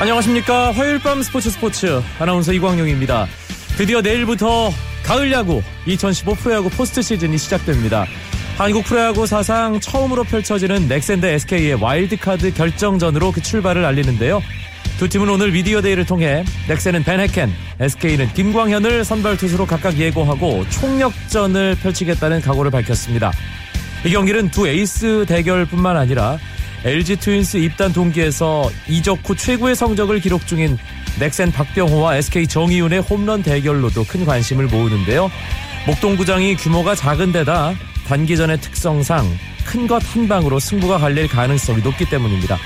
안녕하십니까. 화요일 밤 스포츠 스포츠 아나운서 이광용입니다. 드디어 내일부터 가을 야구 2015 프로야구 포스트 시즌이 시작됩니다. 한국 프로야구 사상 처음으로 펼쳐지는 넥센 대 SK의 와일드카드 결정전으로 그 출발을 알리는데요. 두 팀은 오늘 미디어 데이를 통해 넥센은 밴헤켄, SK는 김광현을 선발 투수로 각각 예고하고 총력전을 펼치겠다는 각오를 밝혔습니다. 이 경기는 두 에이스 대결뿐만 아니라 LG 트윈스 입단 동기에서 이적 후 최고의 성적을 기록 중인 넥센 박병호와 SK 정의윤의 홈런 대결로도 큰 관심을 모으는데요. 목동구장이 규모가 작은 데다 단기전의 특성상 큰 것 한 방으로 승부가 갈릴 가능성이 높기 때문입니다.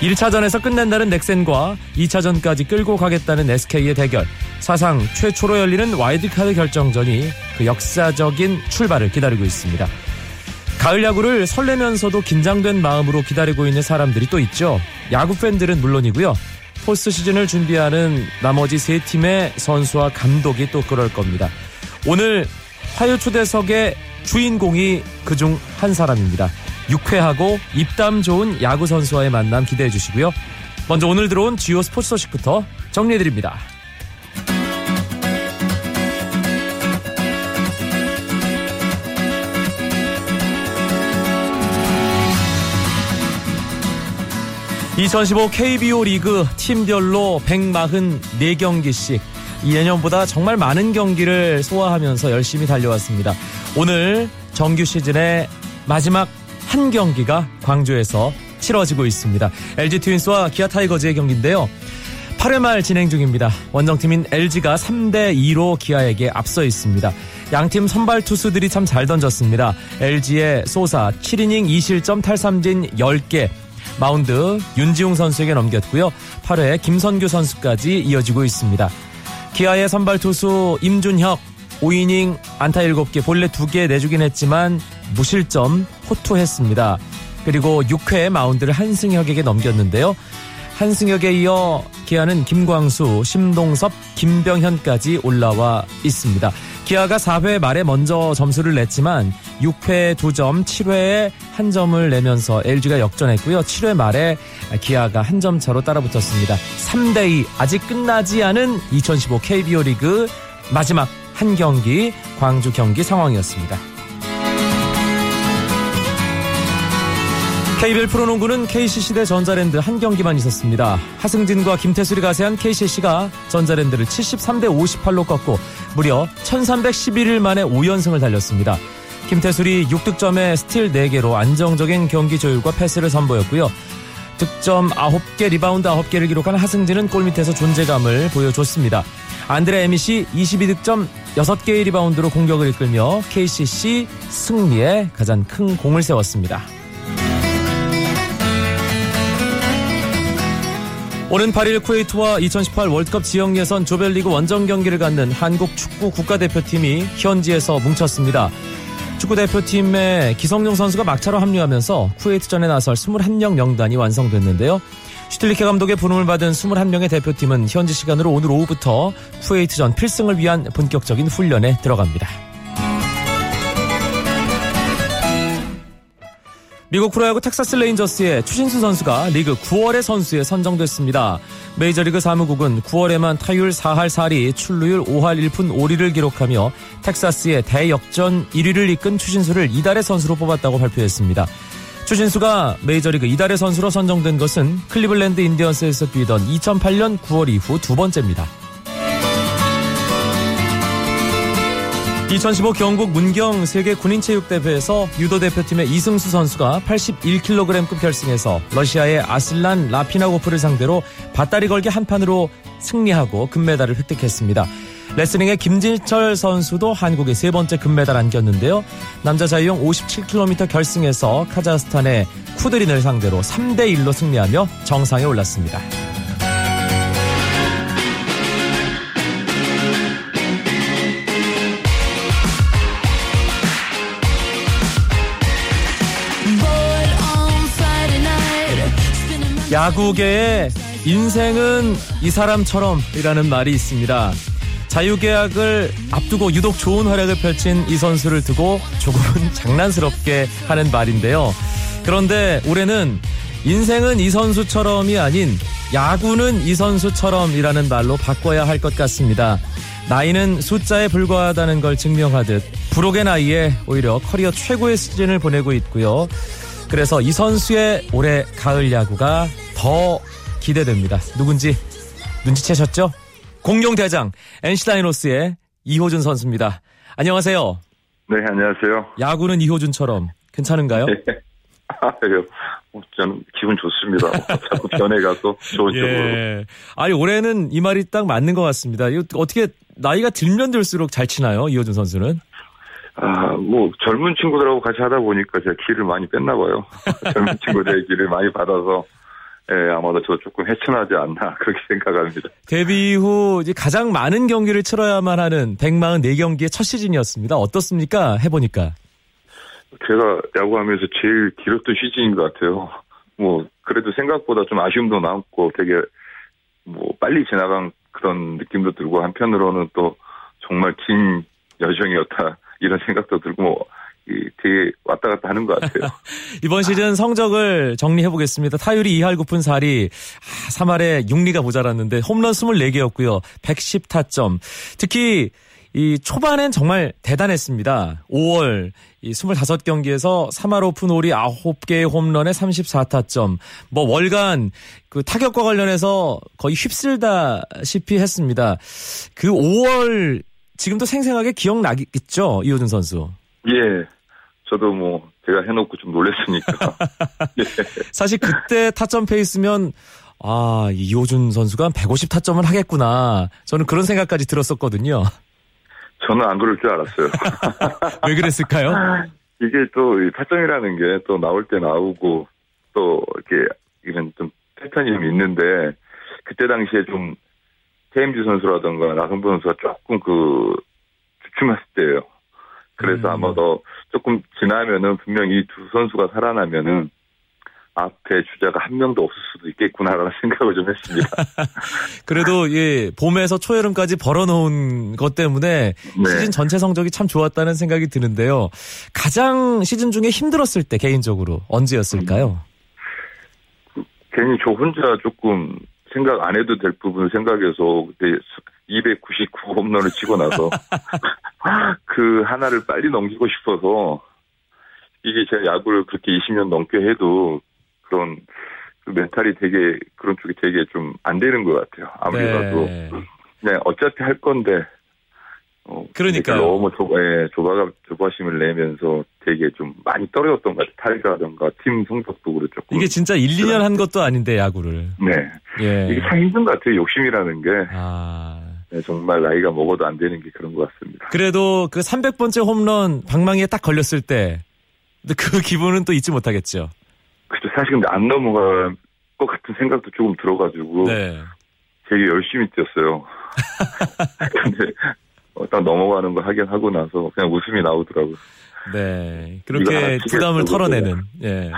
1차전에서 끝낸다는 넥센과 2차전까지 끌고 가겠다는 SK의 대결. 사상 최초로 열리는 와일드카드 결정전이 그 역사적인 출발을 기다리고 있습니다. 가을 야구를 설레면서도 긴장된 마음으로 기다리고 있는 사람들이 또 있죠. 야구 팬들은 물론이고요. 포스트 시즌을 준비하는 나머지 세 팀의 선수와 감독이 또 그럴 겁니다. 오늘 화요 초대석의 주인공이 그중 한 사람입니다. 유쾌하고 입담 좋은 야구 선수와의 만남 기대해 주시고요. 먼저 오늘 들어온 주요 스포츠 소식부터 정리해 드립니다. (2015) KBO 리그 팀별로 (144경기씩) 이예년보다 정말 많은 경기를 소화하면서 열심히 달려왔습니다. 오늘 정규 시즌의 마지막 한 경기가 광주에서 치러지고 있습니다. LG 트윈스와 기아 타이거즈의 경기인데요. 8회 말 진행 중입니다. 원정팀인 LG가 3대 2로 기아에게 앞서 있습니다. 양팀 선발 투수들이 참 잘 던졌습니다. LG의 소사 7이닝 2실점 탈삼진 10개 마운드 윤지웅 선수에게 넘겼고요. 8회 김선규 선수까지 이어지고 있습니다. 기아의 선발 투수 임준혁 5이닝 안타 7개 본래 2개 내주긴 했지만 무실점 호투했습니다. 그리고 6회 마운드를 한승혁에게 넘겼는데요. 한승혁에 이어 기아는 김광수, 심동섭, 김병현까지 올라와 있습니다. 기아가 4회 말에 먼저 점수를 냈지만 6회 2점, 7회에 한 점을 내면서 LG가 역전했고요. 7회 말에 기아가 한 점 차로 따라붙었습니다. 3대2 아직 끝나지 않은 2015 KBO 리그 마지막 한 경기 광주 경기 상황이었습니다. KBL 프로농구는 KCC 대 전자랜드 한 경기만 있었습니다. 하승진과 김태술이 가세한 KCC가 전자랜드를 73대 58로 꺾고 무려 1311일 만에 5연승을 달렸습니다. 김태술이 6득점에 스틸 4개로 안정적인 경기 조율과 패스를 선보였고요. 득점 9개, 리바운드 9개를 기록한 하승진은 골밑에서 존재감을 보여줬습니다. 안드레 에밋이 22득점 6개의 리바운드로 공격을 이끌며 KCC 승리에 가장 큰 공을 세웠습니다. 오는 8일 쿠웨이트와 2018 월드컵 지역 예선 조별리그 원정 경기를 갖는 한국 축구 국가대표팀이 현지에서 뭉쳤습니다. 축구대표팀의 기성용 선수가 막차로 합류하면서 쿠웨이트전에 나설 21명 명단이 완성됐는데요. 슈틸리케 감독의 부름을 받은 21명의 대표팀은 현지 시간으로 오늘 오후부터 쿠웨이트전 필승을 위한 본격적인 훈련에 들어갑니다. 미국 프로야구 텍사스 레인저스의 추신수 선수가 리그 9월의 선수에 선정됐습니다. 메이저리그 사무국은 9월에만 타율 4할 4리, 출루율 5할 1푼 5리를 기록하며 텍사스의 대역전 1위를 이끈 추신수를 이달의 선수로 뽑았다고 발표했습니다. 추신수가 메이저리그 이달의 선수로 선정된 것은 클리블랜드 인디언스에서 뛰던 2008년 9월 이후 두 번째입니다. 2015 경북 문경 세계 군인체육대회에서 유도 대표팀의 이승수 선수가 81kg급 결승에서 러시아의 아슬란 라피나고프를 상대로 밧다리 걸기 한 판으로 승리하고 금메달을 획득했습니다. 레슬링의 김진철 선수도 한국의 세 번째 금메달 안겼는데요. 남자 자유형 57km 결승에서 카자흐스탄의 쿠드린을 상대로 3대 1로 승리하며 정상에 올랐습니다. 야구계의 인생은 이 사람처럼이라는 말이 있습니다. 자유계약을 앞두고 유독 좋은 활약을 펼친 이 선수를 두고 조금은 장난스럽게 하는 말인데요. 그런데 올해는 인생은 이 선수처럼이 아닌 야구는 이 선수처럼이라는 말로 바꿔야 할 것 같습니다. 나이는 숫자에 불과하다는 걸 증명하듯 부록의 나이에 오히려 커리어 최고의 시즌을 보내고 있고요. 그래서 이 선수의 올해 가을 야구가 더 기대됩니다. 누군지 눈치채셨죠? 공룡 대장 NC 다이노스의 이호준 선수입니다. 안녕하세요. 네, 안녕하세요. 야구는 이호준처럼 괜찮은가요? 네. 아유, 뭐 저는 기분 좋습니다. 뭐 자꾸 변해가서 좋은 쪽으로. 예. 아니 올해는 이 말이 딱 맞는 것 같습니다. 이거 어떻게 나이가 들면 들수록 잘 치나요, 이호준 선수는? 아, 뭐 젊은 친구들하고 같이 하다 보니까 제가 기를 많이 뺐나 봐요. 젊은 친구들의 기를 많이 받아서 예, 아마도 저 조금 헤쳐나지 않나 그렇게 생각합니다. 데뷔 후 이제 가장 많은 경기를 치러야만 하는 144경기의 첫 시즌이었습니다. 어떻습니까? 해보니까. 제가 야구하면서 제일 길었던 시즌인 것 같아요. 뭐 그래도 생각보다 좀 아쉬움도 남고 되게 뭐 빨리 지나간 그런 느낌도 들고 한편으로는 또 정말 긴 여정이었다 이런 생각도 들고 뭐 되게 왔다 갔다 하는 것 같아요. 이번 시즌 성적을 정리해 보겠습니다. 타율이 2할 9푼 4리, 아, 3할에 6리가 모자랐는데 홈런 24개였고요. 110타점. 특히 이 초반엔 정말 대단했습니다. 5월 이 25경기에서 3할 오픈 홀이 9개의 홈런에 34타점. 뭐 월간 그 타격과 관련해서 거의 휩쓸다시피 했습니다. 그 5월 지금도 생생하게 기억나겠죠? 이호준 선수. 예. 저도 뭐 제가 해놓고 좀 놀랐으니까. 예. 사실 그때 타점 페이스면 아 이호준 선수가 150 타점을 하겠구나. 저는 그런 생각까지 들었었거든요. 저는 안 그럴 줄 알았어요. 왜 그랬을까요? 이게 또 타점이라는 게 또 나올 때 나오고 또 이렇게 이런 좀 패턴이 좀 있는데 그때 당시에 좀 태임지 선수라든가 나성부 선수가 조금 그 주춤했을 때예요. 그래서 음. 아마도 조금 지나면은 분명히 이두 선수가 살아나면은 앞에 주자가 한 명도 없을 수도 있겠구나라는 생각을 좀 했습니다. 그래도 예 봄에서 초여름까지 벌어놓은 것 때문에 네. 시즌 전체 성적이 참 좋았다는 생각이 드는데요. 가장 시즌 중에 힘들었을 때 개인적으로 언제였을까요? 음, 괜히 저 혼자 조금 생각 안 해도 될 부분을 생각해서 그때 299 홈런을 치고 나서 그 하나를 빨리 넘기고 싶어서 이게 제가 야구를 그렇게 20년 넘게 해도 그런 그 멘탈이 되게 그런 쪽이 되게 좀 안 되는 것 같아요. 아무리 네. 봐도 네 어차피 할 건데 어, 그러니까 너무 조바, 예, 조바가 조바심을 내면서 되게 좀 많이 떨어졌던 것 같아요. 타이가라던가 팀 성적도 조금 이게 진짜 1, 2년 한 것도 아닌데 야구를 네 예. 이게 참 힘든 것 같아요. 욕심이라는 게 아. 네, 정말 나이가 먹어도 안 되는 게 그런 것 같습니다. 그래도 그 300번째 홈런 방망이에 딱 걸렸을 때 그 기분은 또 잊지 못하겠죠. 그죠. 사실 근데 안 넘어갈 것 같은 생각도 조금 들어가지고 네. 되게 열심히 뛰었어요. 근데 어, 딱 넘어가는 거 하긴 하고 나서 그냥 웃음이 나오더라고요. 네. 그렇게 부담을 털어내는. 예. 네.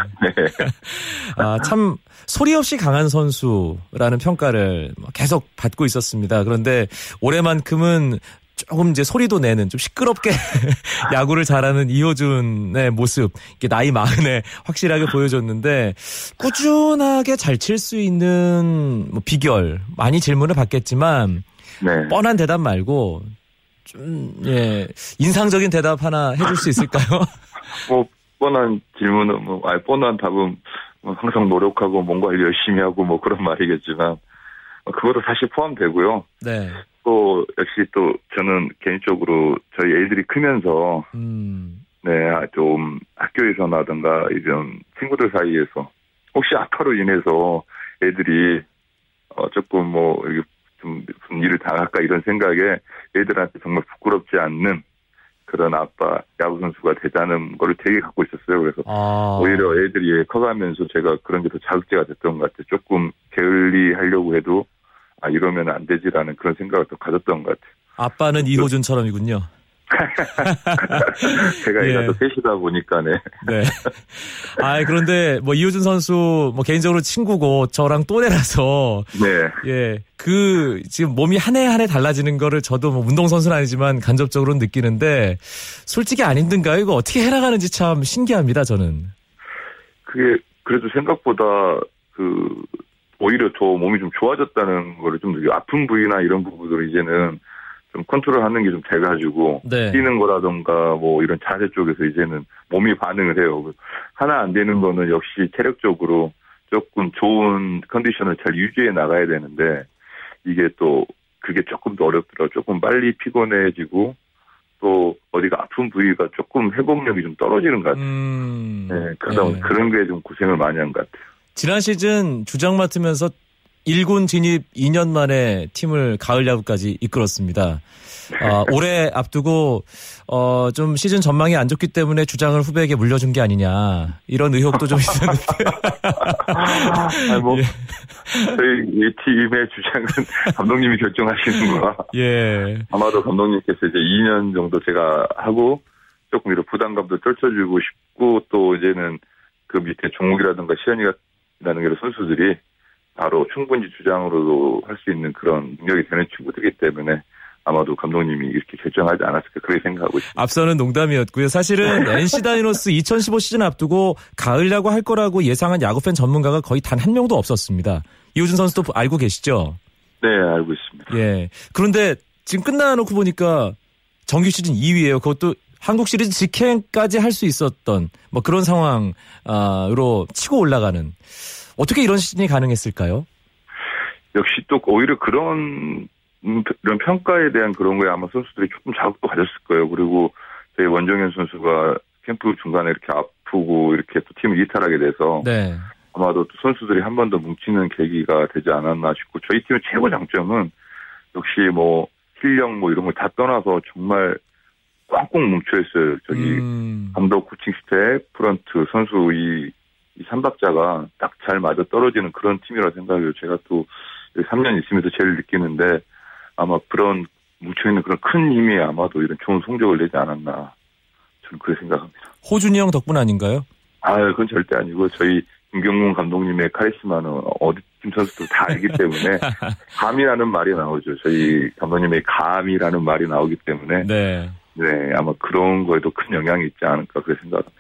아, 참, 소리 없이 강한 선수라는 평가를 계속 받고 있었습니다. 그런데 올해만큼은 조금 이제 소리도 내는 좀 시끄럽게 야구를 잘하는 이호준의 모습, 이게 나이 마흔에 확실하게 보여줬는데 꾸준하게 잘 칠 수 있는 뭐 비결 많이 질문을 받겠지만 네. 뻔한 대답 말고 좀, 예, 인상적인 대답 하나 해줄 수 있을까요? 뭐, 뻔한 질문은, 뭐, 아니, 뻔한 답은 뭐 항상 노력하고 뭔가를 열심히 하고 뭐 그런 말이겠지만, 뭐 그것도 사실 포함되고요. 네. 또, 역시 또 저는 개인적으로 저희 애들이 크면서, 음. 네, 좀 학교에서나든가 이런 친구들 사이에서 혹시 아파로 인해서 애들이 어 조금 뭐 좀, 좀 일을 당할까 이런 생각에 애들한테 정말 부끄럽지 않는 그런 아빠 야구 선수가 되자는 거를 되게 갖고 있었어요. 그래서 아. 오히려 애들이 커가면서 제가 그런 게 더 자극제가 됐던 것 같아요. 조금 게을리 하려고 해도 아 이러면 안 되지라는 그런 생각을 더 가졌던 것 같아요. 아빠는 이호준처럼이군요. 제가 애가 예. 또 셋이다 보니까네. 네. 아 그런데 뭐 이호준 선수 뭐 개인적으로 친구고 저랑 또래라서 네. 예. 그 지금 몸이 한 해 한 해 달라지는 거를 저도 뭐 운동 선수는 아니지만 간접적으로 느끼는데 솔직히 안 힘든가요? 이거 어떻게 해나가는지 참 신기합니다. 저는. 그게 그래도 생각보다 그 오히려 더 몸이 좀 좋아졌다는 거를 좀 아픈 부위나 이런 부분들을 이제는 좀 컨트롤하는 게 좀 돼가지고 네. 뛰는 거라던가 뭐 이런 자세 쪽에서 이제는 몸이 반응을 해요. 하나 안 되는 거는 역시 체력적으로 조금 좋은 컨디션을 잘 유지해 나가야 되는데 이게 또 그게 조금 더 어렵더라고. 조금 빨리 피곤해지고 또 어디가 아픈 부위가 조금 회복력이 좀 떨어지는 것 같아요. 음, 네, 그러다 네. 그런 게 좀 고생을 많이 한 것 같아요. 지난 시즌 주장 맡으면서 1군 진입 2년 만에 팀을 가을 야구까지 이끌었습니다. 어, 올해 앞두고 어, 좀 시즌 전망이 안 좋기 때문에 주장을 후배에게 물려준 게 아니냐 이런 의혹도 좀 있었는데. 아, 뭐, 예. 저희 이 팀의 주장은 감독님이 결정하시는 거라. 예. 아마도 감독님께서 이제 2년 정도 제가 하고 조금 이런 부담감도 떨쳐주고 싶고 또 이제는 그 밑에 종욱이라든가 시현이라는 이런 선수들이 바로 충분히 주장으로도 할 수 있는 그런 능력이 되는 친구들이기 때문에 아마도 감독님이 이렇게 결정하지 않았을까 그렇게 생각하고 있습니다. 앞서는 농담이었고요. 사실은 NC 다이노스 2015 시즌 앞두고 가을 야구 할 거라고 예상한 야구팬 전문가가 거의 단 한 명도 없었습니다. 이호준 선수도 알고 계시죠? 네, 알고 있습니다. 예. 그런데 지금 끝나놓고 보니까 정규 시즌 2위예요. 그것도 한국 시리즈 직행까지 할 수 있었던 뭐 그런 상황으로 치고 올라가는 어떻게 이런 시즌이 가능했을까요? 역시 또 오히려 그런 이런 평가에 대한 그런 거에 아마 선수들이 조금 자극도 가졌을 거예요. 그리고 저희 원종현 선수가 캠프 중간에 이렇게 아프고 이렇게 또 팀을 이탈하게 돼서 네. 아마도 또 선수들이 한 번 더 뭉치는 계기가 되지 않았나 싶고 저희 팀의 최고 장점은 역시 뭐 실력 뭐 이런 걸 다 떠나서 정말 꽉꽉 뭉쳐 있어요. 저기 음. 감독 코칭 스태프, 프런트 선수 이, 이 3박자가 딱 잘 맞아 떨어지는 그런 팀이라 생각해요. 제가 또 3년 있으면서 제일 느끼는데 아마 그런 뭉쳐있는 그런 큰 힘이 아마도 이런 좋은 성적을 내지 않았나 저는 그렇게 생각합니다. 호준이 형 덕분 아닌가요? 아, 그건 절대 아니고 저희 김경문 감독님의 카리스마는 어디 팀 선수도 다 알기 때문에 감이라는 말이 나오죠. 저희 감독님의 감이라는 말이 나오기 때문에 네. 네, 아마 그런 거에도 큰 영향이 있지 않을까 그렇게 생각합니다.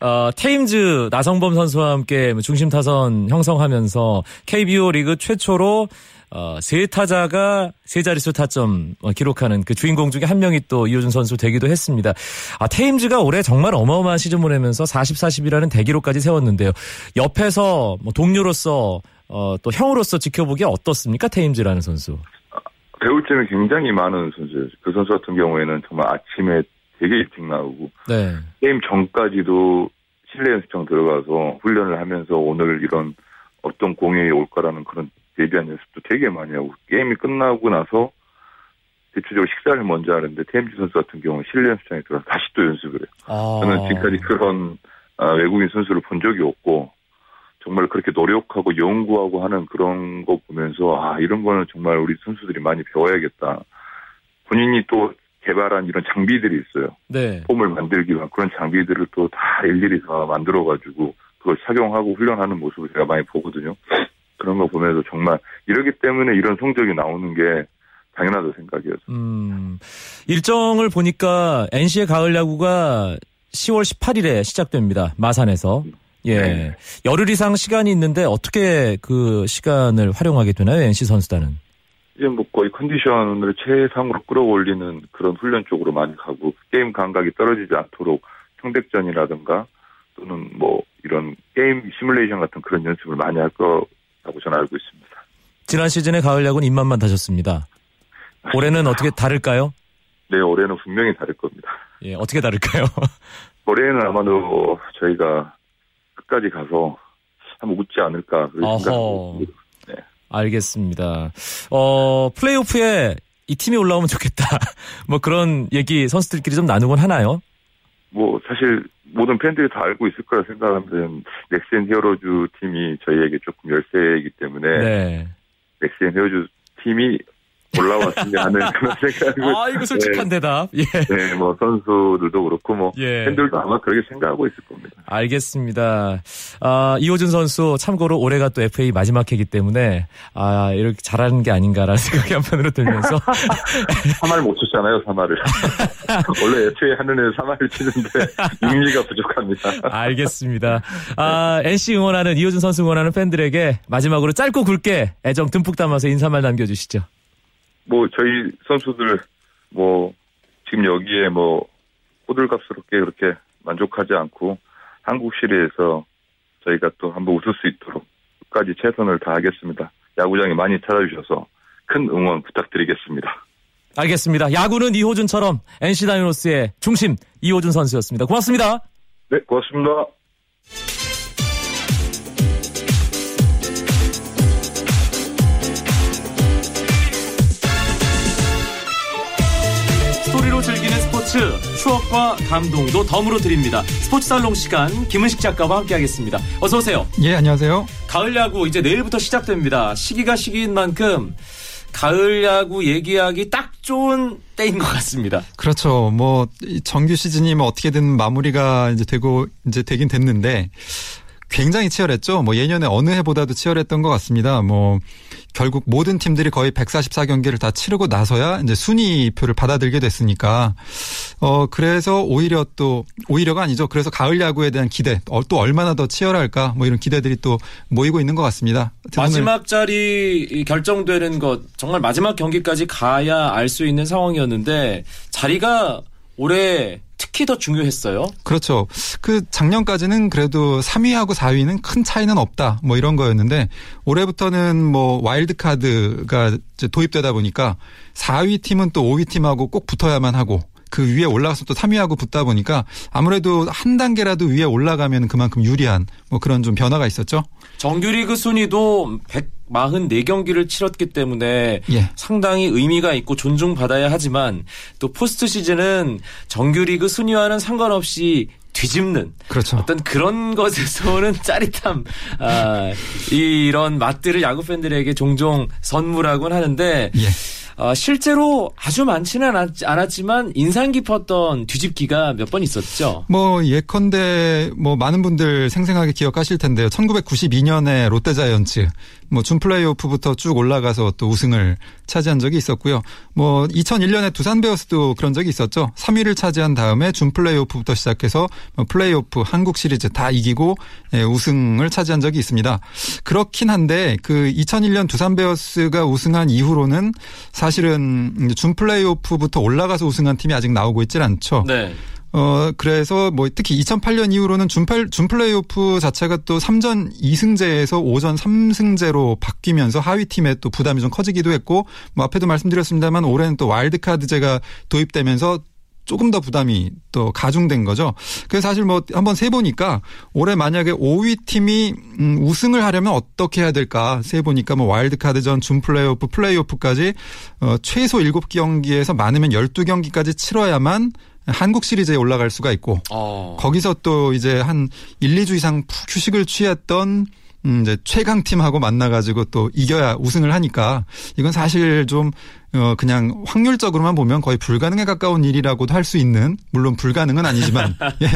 어, 테임즈 나성범 선수와 함께 중심 타선 형성하면서 KBO 리그 최초로 어, 세 타자가 세 자릿수 타점 어, 기록하는 그 주인공 중에 한 명이 또 이호준 선수 되기도 했습니다. 아, 테임즈가 올해 정말 어마어마한 시즌 보내면서 40, 40이라는 대기록까지 세웠는데요. 옆에서 뭐 동료로서 어, 또 형으로서 지켜보기 어떻습니까? 테임즈라는 선수. 배울 점이 굉장히 많은 선수예요. 그 선수 같은 경우에는 정말 아침에 되게 일찍 나오고 네. 게임 전까지도 실내 연습장 들어가서 훈련을 하면서 오늘 이런 어떤 공연이 올 거라는 그런 대비한 연습도 되게 많이 하고 게임이 끝나고 나서 대체적으로 식사를 먼저 하는데 테임즈 선수 같은 경우는 실내 연습장에 들어가서 다시 또 연습을 해요. 아. 저는 지금까지 그런 아, 외국인 선수를 본 적이 없고 정말 그렇게 노력하고 연구하고 하는 그런 거 보면서 아 이런 거는 정말 우리 선수들이 많이 배워야겠다. 본인이 또 개발한 이런 장비들이 있어요. 네. 폼을 만들기 위한 그런 장비들을 또 다 일일이 다 만들어가지고 그걸 착용하고 훈련하는 모습을 제가 많이 보거든요. 그런 거 보면서 정말 이러기 때문에 이런 성적이 나오는 게 당연하다 생각이에요. 음, 일정을 보니까 NC의 가을 야구가 10월 18일에 시작됩니다. 마산에서. 예. 네. 열흘 이상 시간이 있는데 어떻게 그 시간을 활용하게 되나요? NC 선수단은? 이제 뭐 거의 컨디션을 최상으로 끌어올리는 그런 훈련 쪽으로 많이 가고 게임 감각이 떨어지지 않도록 평백전이라든가 또는 뭐 이런 게임 시뮬레이션 같은 그런 연습을 많이 할 거라고 저는 알고 있습니다. 지난 시즌에 가을 야구는 입만만 다셨습니다. 올해는 어떻게 다를까요? 네, 올해는 분명히 다를 겁니다. 예, 어떻게 다를까요? 올해는 아마도 저희가 끝까지 가서 한번 웃지 않을까 그런 네. 알겠습니다. 어, 플레이오프에 이 팀이 올라오면 좋겠다. 뭐 그런 얘기 선수들끼리 좀 나누곤 하나요? 뭐 사실 모든 팬들이 다 알고 있을 거라 생각하면 넥센 히어로즈 팀이 저희에게 조금 열세이기 때문에 네. 넥센 히어로즈 팀이 올라왔으면 하는 그런 생각을. 아, 이거 솔직한 네. 대답. 예. 네, 뭐 선수들도 그렇고 뭐 예. 팬들도 아마 그렇게 생각하고 있을 겁니다. 알겠습니다. 아, 이호준 선수 참고로 올해가 또 FA 마지막 해기 때문에 아, 이렇게 잘하는 게 아닌가라는 생각이 한편으로 들면서 3할 못 쳤잖아요, 3할을. 원래 FA 하는 애는 3할을 치는데 육리가 부족합니다. 알겠습니다. 아, NC 응원하는 이호준 선수 응원하는 팬들에게 마지막으로 짧고 굵게 애정 듬뿍 담아서 인사말 남겨주시죠. 뭐 저희 선수들 뭐 지금 여기에 뭐 호들갑스럽게 그렇게 만족하지 않고 한국 시리에서 저희가 또 한번 웃을 수 있도록 끝까지 최선을 다하겠습니다. 야구장에 많이 찾아주셔서 큰 응원 부탁드리겠습니다. 알겠습니다. 야구는 이호준처럼 NC 다이노스의 중심 이호준 선수였습니다. 고맙습니다. 네, 고맙습니다. 스포츠 추억과 감동도 덤으로 드립니다. 스포츠 살롱 시간 김은식 작가와 함께하겠습니다. 어서 오세요. 예, 안녕하세요. 가을 야구 이제 내일부터 시작됩니다. 시기가 시기인 만큼 가을 야구 얘기하기 딱 좋은 때인 것 같습니다. 그렇죠. 뭐 정규 시즌이 뭐 어떻게든 마무리가 이제 되고 이제 되긴 됐는데 굉장히 치열했죠. 뭐 예년에 어느 해보다도 치열했던 것 같습니다. 뭐 결국 모든 팀들이 거의 144경기를 다 치르고 나서야 이제 순위표를 받아들게 됐으니까 어 그래서 오히려 또 오히려가 아니죠. 그래서 가을 야구에 대한 기대 어, 또 얼마나 더 치열할까 뭐 이런 기대들이 또 모이고 있는 것 같습니다. 마지막 자리 결정되는 것 정말 마지막 경기까지 가야 알 수 있는 상황이었는데 자리가 올해 특히 더 중요했어요. 그렇죠. 그 작년까지는 그래도 3위하고 4위는 큰 차이는 없다. 뭐 이런 거였는데 올해부터는 뭐 와일드 카드가 도입되다 보니까 4위 팀은 또 5위 팀하고 꼭 붙어야만 하고 그 위에 올라가서 또 3위하고 붙다 보니까 아무래도 한 단계라도 위에 올라가면 그만큼 유리한 뭐 그런 좀 변화가 있었죠. 정규리그 순위도 144경기를 치렀기 때문에 예. 상당히 의미가 있고 존중받아야 하지만 또 포스트 시즌은 정규리그 순위와는 상관없이 뒤집는 그렇죠. 어떤 그런 것에서는 짜릿함 아, 이런 맛들을 야구 팬들에게 종종 선물하곤 하는데 예. 어, 실제로 아주 많지는 않았지만 인상 깊었던 뒤집기가 몇 번 있었죠. 뭐 예컨대 뭐 많은 분들 생생하게 기억하실 텐데요. 1992년에 롯데자이언츠 뭐 준플레이오프부터 쭉 올라가서 또 우승을 차지한 적이 있었고요. 뭐 2001년에 두산 베어스도 그런 적이 있었죠. 3위를 차지한 다음에 준플레이오프부터 시작해서 뭐 플레이오프, 한국 시리즈 다 이기고 예, 우승을 차지한 적이 있습니다. 그렇긴 한데 그 2001년 두산 베어스가 우승한 이후로는 사실은 준플레이오프부터 올라가서 우승한 팀이 아직 나오고 있질 않죠. 네. 어, 그래서 뭐 특히 2008년 이후로는 준플, 준플레이오프 자체가 또 3전 2승제에서 5전 3승제로 바뀌면서 하위 팀에 또 부담이 좀 커지기도 했고 뭐 앞에도 말씀드렸습니다만 올해는 또 와일드카드제가 도입되면서 조금 더 부담이 또 가중된 거죠. 그래서 사실 뭐 한번 세보니까 올해 만약에 5위 팀이 음 우승을 하려면 어떻게 해야 될까 세보니까 뭐 와일드카드전, 준플레이오프, 플레이오프까지 어 최소 7경기에서 많으면 12경기까지 치러야만 한국 시리즈에 올라갈 수가 있고 어. 거기서 또 이제 한 1, 2주 이상 푹 휴식을 취했던 음 이제 최강 팀하고 만나 가지고 또 이겨야 우승을 하니까 이건 사실 좀 어, 그냥 확률적으로만 보면 거의 불가능에 가까운 일이라고도 할 수 있는, 물론 불가능은 아니지만, 예,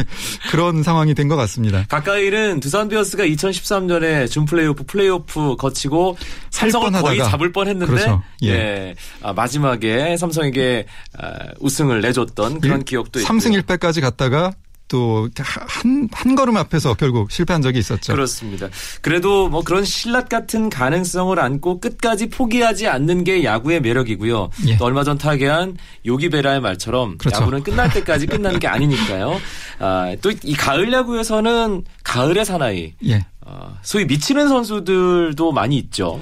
그런 상황이 된 것 같습니다. 가까이는 두산 베어스가 2013년에 준 플레이오프, 플레이오프 거치고 삼성을 거의 잡을 뻔 했는데, 그렇죠. 예. 예. 아, 마지막에 삼성에게 아, 우승을 내줬던 그런 일, 기억도 있고. 3승 1패까지 갔다가 또 한 한 걸음 앞에서 결국 실패한 적이 있었죠. 그렇습니다. 그래도 뭐 그런 신라 같은 가능성을 안고 끝까지 포기하지 않는 게 야구의 매력이고요. 예. 또 얼마 전 타계한 요기베라의 말처럼 그렇죠. 야구는 끝날 때까지 끝나는 게 아니니까요. 아, 또 이 가을 야구에서는 가을의 사나이, 예. 아, 소위 미치는 선수들도 많이 있죠.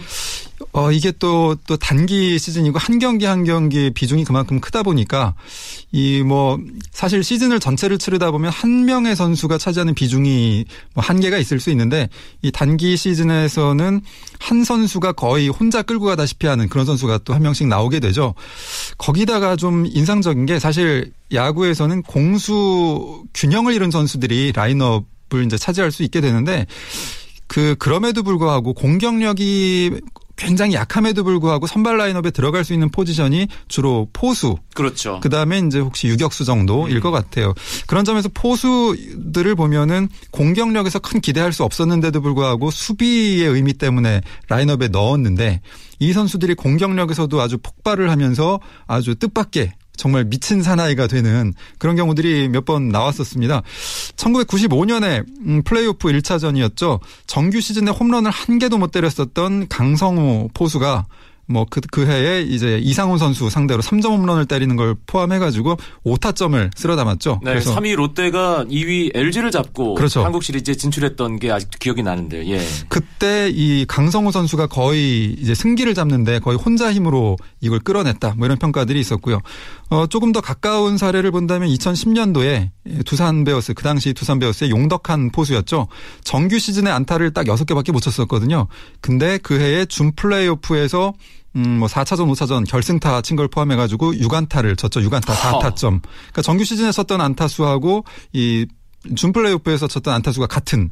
어, 이게 또, 또 단기 시즌이고 한 경기 한 경기 비중이 그만큼 크다 보니까 이 뭐 사실 시즌을 전체를 치르다 보면 한 명의 선수가 차지하는 비중이 뭐 한계가 있을 수 있는데 이 단기 시즌에서는 한 선수가 거의 혼자 끌고 가다시피 하는 그런 선수가 또 한 명씩 나오게 되죠. 거기다가 좀 인상적인 게 사실 야구에서는 공수 균형을 이룬 선수들이 라인업 을 이제 차지할 수 있게 되는데 그 그럼에도 불구하고 공격력이 굉장히 약함에도 불구하고 선발 라인업에 들어갈 수 있는 포지션이 주로 포수. 그렇죠. 그다음에 이제 혹시 유격수 정도일 음. 것 같아요. 그런 점에서 포수들을 보면은 공격력에서 큰 기대할 수 없었는데도 불구하고 수비의 의미 때문에 라인업에 넣었는데 이 선수들이 공격력에서도 아주 폭발을 하면서 아주 뜻밖의 정말 미친 사나이가 되는 그런 경우들이 몇 번 나왔었습니다. 1995년에 음, 플레이오프 1차전이었죠. 정규 시즌에 홈런을 한 개도 못 때렸었던 강성우 포수가 뭐그 그 해에 이제 이상훈 선수 상대로 3점 홈런을 때리는 걸 포함해가지고 5타점을 쓸어 담았죠. 네, 그래서 3위 롯데가 2위 LG를 잡고 그렇죠. 한국 시리즈에 진출했던 게 아직도 기억이 나는데요. 예. 그때 이 강성우 선수가 거의 이제 승기를 잡는데 거의 혼자 힘으로 이걸 끌어냈다. 뭐 이런 평가들이 있었고요. 어, 조금 더 가까운 사례를 본다면 2010년도에 두산 베어스 그 당시 두산 베어스의 용덕한 포수였죠. 정규 시즌에 안타를 딱 6개밖에 못 쳤었거든요. 근데 그 해에 준 플레이오프에서 음, 뭐 4차전, 5차전 결승타 친 걸 포함해 가지고 6안타를 쳤죠. 6안타 4타점. 그러니까 정규 시즌에 쳤던 안타 수하고 이 준플레이오프에서 쳤던 안타 수가 같은.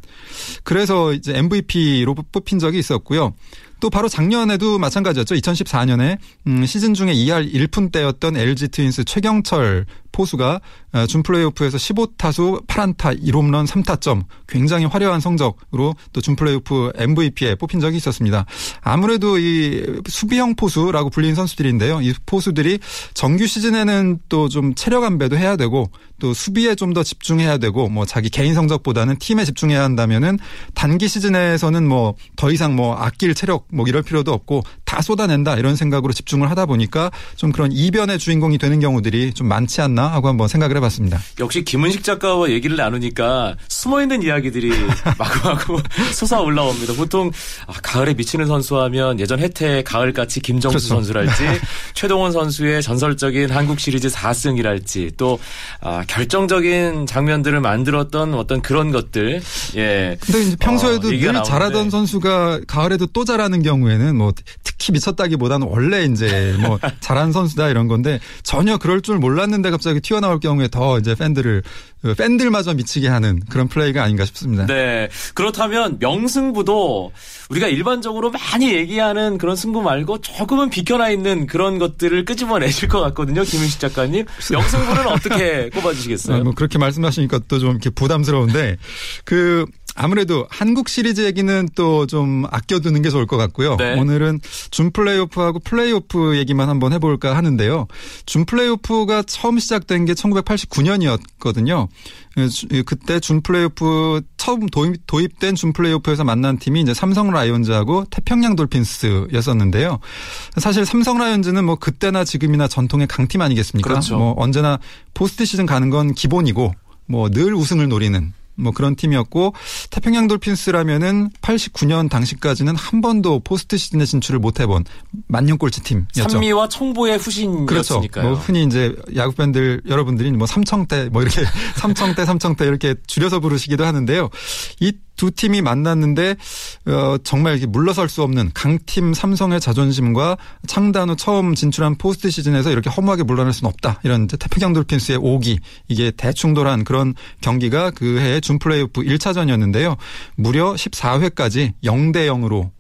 그래서 이제 MVP로 뽑힌 적이 있었고요. 또 바로 작년에도 마찬가지였죠. 2014년에 음, 시즌 중에 2할 1푼대였던 LG 트윈스 최경철 포수가 어, 준 플레이오프에서 15타수 8안타 1홈런 3타점 굉장히 화려한 성적으로 또 준 플레이오프 MVP에 뽑힌 적이 있었습니다. 아무래도 이 수비형 포수라고 불리는 선수들인데요. 이 포수들이 정규 시즌에는 또 좀 체력 안배도 해야 되고 또 수비에 좀 더 집중해야 되고 뭐 자기 개인 성적보다는 팀에 집중해야 한다면은 단기 시즌에서는 뭐 더 이상 뭐 아낄 체력 뭐 이럴 필요도 없고 다 쏟아낸다 이런 생각으로 집중을 하다 보니까 좀 그런 이변의 주인공이 되는 경우들이 좀 많지 않나 하고 한번 생각을 해봤습니다. 역시 김은식 작가와 얘기를 나누니까 숨어있는 이야기들이 마구마구 솟아 올라옵니다. 보통 아, 가을에 미치는 선수하면 예전 혜태 가을같이 김정수 그렇죠. 선수랄지 최동원 선수의 전설적인 한국 시리즈 4승이랄지 또 아, 결정적인 장면들을 만들었던 어떤 그런 것들. 예. 근데 이제 평소에도 어, 늘. 잘하던 선수가 가을에도 또 잘하는 경우에는 뭐 특히 미쳤다기보다는 원래 이제 뭐 잘하는 선수다 이런 건데 전혀 그럴 줄 몰랐는데 갑자기 튀어나올 경우에 더 이제 팬들을 팬들마저 미치게 하는 그런 플레이가 아닌가 싶습니다. 네. 그렇다면 명승부도 우리가 일반적으로 많이 얘기하는 그런 승부 말고 조금은 비켜나 있는 그런 것들을 끄집어내실 것 같거든요. 김윤식 작가님. 명승부는 어떻게 꼽아주시겠어요? 아, 뭐 그렇게 말씀하시니까 또 좀 이렇게 부담스러운데 그 아무래도 한국 시리즈 얘기는 또 좀 아껴두는 게 좋을 것 같고요. 네. 오늘은 준 플레이오프하고 플레이오프 얘기만 한번 해볼까 하는데요. 준 플레이오프가 처음 시작된 게 1989년이었거든요. 그때 준 플레이오프 처음 도입, 도입된 준 플레이오프에서 만난 팀이 이제 삼성 라이온즈하고 태평양 돌핀스였었는데요. 사실 삼성 라이온즈는 뭐 그때나 지금이나 전통의 강팀 아니겠습니까? 그렇죠. 뭐 언제나 포스트 시즌 가는 건 기본이고 뭐 늘 우승을 노리는 뭐 그런 팀이었고 태평양 돌핀스라면은 89년 당시까지는 한 번도 포스트 시즌에 진출을 못 해본 만년 꼴찌 팀이었죠. 산미와 청보의 후신이었으니까요. 그렇죠. 뭐 흔히 이제 야구 팬들 여러분들이 뭐 삼청대 뭐 이렇게 삼청대 삼청대 이렇게 줄여서 부르시기도 하는데요. 이 두 팀이 만났는데 어, 정말 이렇게 물러설 수 없는 강팀 삼성의 자존심과 창단 후 처음 진출한 포스트 시즌에서 이렇게 허무하게 물러날 수는 없다. 이런 태평양 돌핀스의 오기 이게 대충돌한 그런 경기가 그 해의 준 플레이오프 1차전이었는데요. 무려 14회까지 0대 0으로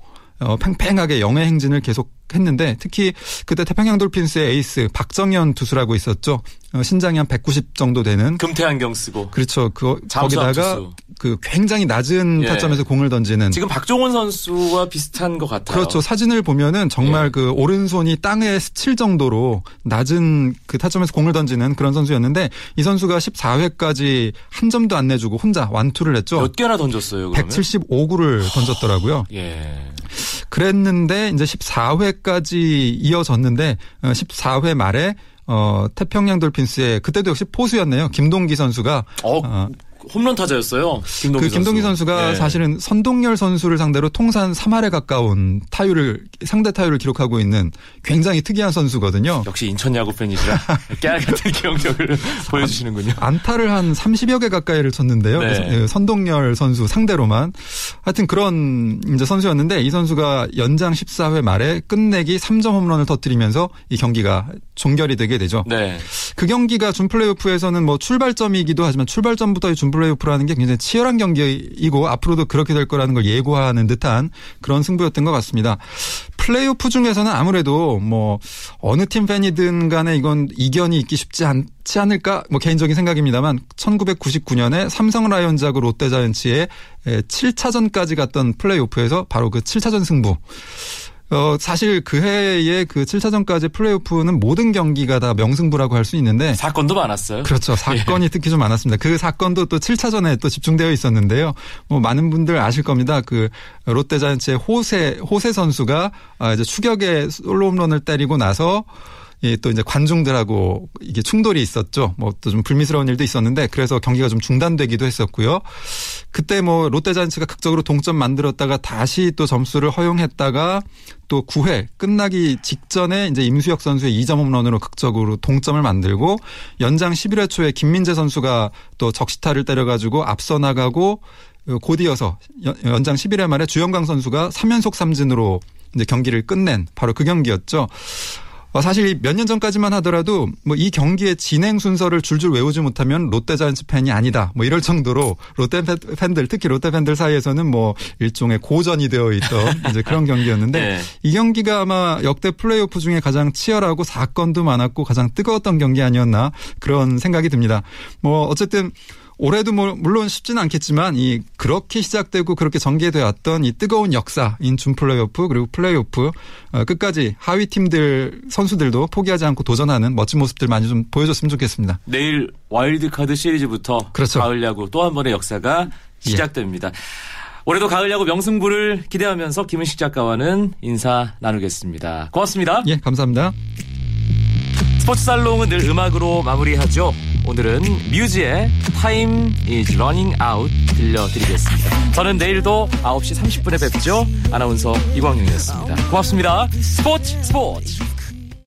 어, 팽팽하게 영의 행진을 계속 했는데 특히 그때 태평양 돌핀스의 에이스 박정현 투수라고 있었죠. 어, 신장이 한 190 정도 되는 금태안경 쓰고 그렇죠. 그 거기다가 투수. 그 굉장히 낮은 예. 타점에서 공을 던지는 지금 박종원 선수와 비슷한 것 같아요. 그렇죠. 사진을 보면은 정말 예. 그 오른손이 땅에 스칠 정도로 낮은 그 타점에서 공을 던지는 그런 선수였는데 이 선수가 14회까지 한 점도 안 내주고 혼자 완투를 했죠. 몇 개나 던졌어요? 그러면? 175구를 던졌더라고요. 예. 그랬는데 이제 14회 까지 이어졌는데 14회 어, 말에 어, 태평양 돌핀스의 그때도 역시 포수였네요. 김동기 선수가 어, 어 홈런 타자였어요. 김동기 그 김동기 선수. 가 네. 사실은 선동열 선수를 상대로 통산 3할에 가까운 타율을 상대 타율을 기록하고 있는 굉장히 특이한 선수거든요. 역시 인천 야구 팬이시라 깨알 같은 기억력을 보여주시는군요. 안타를 한 30여 개 가까이를 쳤는데요. 네. 그 선동열 선수 상대로만 하여튼 그런 이제 선수였는데 이 선수가 연장 14회 말에 끝내기 3점 홈런을 터뜨리면서 이 경기가 종결이 되게 되죠. 네. 그 경기가 준 플레이오프에서는 뭐 출발점이기도 하지만 출발점부터의 준 플레이오프라는 게 굉장히 치열한 경기이고 앞으로도 그렇게 될 거라는 걸 예고하는 듯한 그런 승부였던 것 같습니다. 플레이오프 중에서는 아무래도 뭐 어느 팀 팬이든 간에 이건 이견이 있기 쉽지 않지 않을까 뭐 개인적인 생각입니다만 1999년에 삼성 라이온즈하고 롯데 자이언츠의 7차전까지 갔던 플레이오프에서 바로 그 7차전 승부 어, 사실 그 해에 그 7차전까지 플레이오프는 모든 경기가 다 명승부라고 할 수 있는데 사건도 많았어요. 그렇죠. 사건이 예. 특히 좀 많았습니다. 그 사건도 또 7차전에 또 집중되어 있었는데요. 뭐 많은 분들 아실 겁니다. 그 롯데자이언츠의 호세 호세 선수가 아, 이제 추격에 솔로 홈런을 때리고 나서 예, 또 이제 관중들하고 이게 충돌이 있었죠. 뭐 또 좀 불미스러운 일도 있었는데 그래서 경기가 좀 중단되기도 했었고요. 그때 뭐 롯데자이언츠가 극적으로 동점 만들었다가 다시 또 점수를 허용했다가 또 9회 끝나기 직전에 이제 임수혁 선수의 2점 홈런으로 극적으로 동점을 만들고 연장 11회 초에 김민재 선수가 또 적시타를 때려가지고 앞서 나가고 곧이어서 연장 11회 말에 주영강 선수가 3연속 삼진으로 이제 경기를 끝낸 바로 그 경기였죠. 어, 사실 몇 년 전까지만 하더라도 뭐 이 경기의 진행 순서를 줄줄 외우지 못하면 롯데자이언츠 팬이 아니다. 뭐 이럴 정도로 롯데 팬들 특히 롯데 팬들 사이에서는 뭐 일종의 고전이 되어 있던 이제 그런 경기였는데 네. 이 경기가 아마 역대 플레이오프 중에 가장 치열하고 사건도 많았고 가장 뜨거웠던 경기 아니었나 그런 생각이 듭니다. 뭐 어쨌든 올해도 뭐 물론 쉽지는 않겠지만 이 그렇게 시작되고 그렇게 전개되어 왔던 이 뜨거운 역사인 준 플레이오프 그리고 플레이오프 어, 끝까지 하위 팀들 선수들도 포기하지 않고 도전하는 멋진 모습들 많이 좀 보여줬으면 좋겠습니다. 내일 와일드카드 시리즈부터 그렇죠. 가을 야구 또 한 번의 역사가 예. 시작됩니다. 예. 올해도 가을 야구 명승부를 기대하면서 김은식 작가와는 인사 나누겠습니다. 고맙습니다. 예, 감사합니다. 스포츠 살롱은 늘 음악으로 마무리하죠. 오늘은 뮤즈의 Time is Running Out 들려드리겠습니다. 저는 내일도 9시 30분에 뵙죠. 아나운서 이광용이었습니다. 고맙습니다. 스포츠 스포츠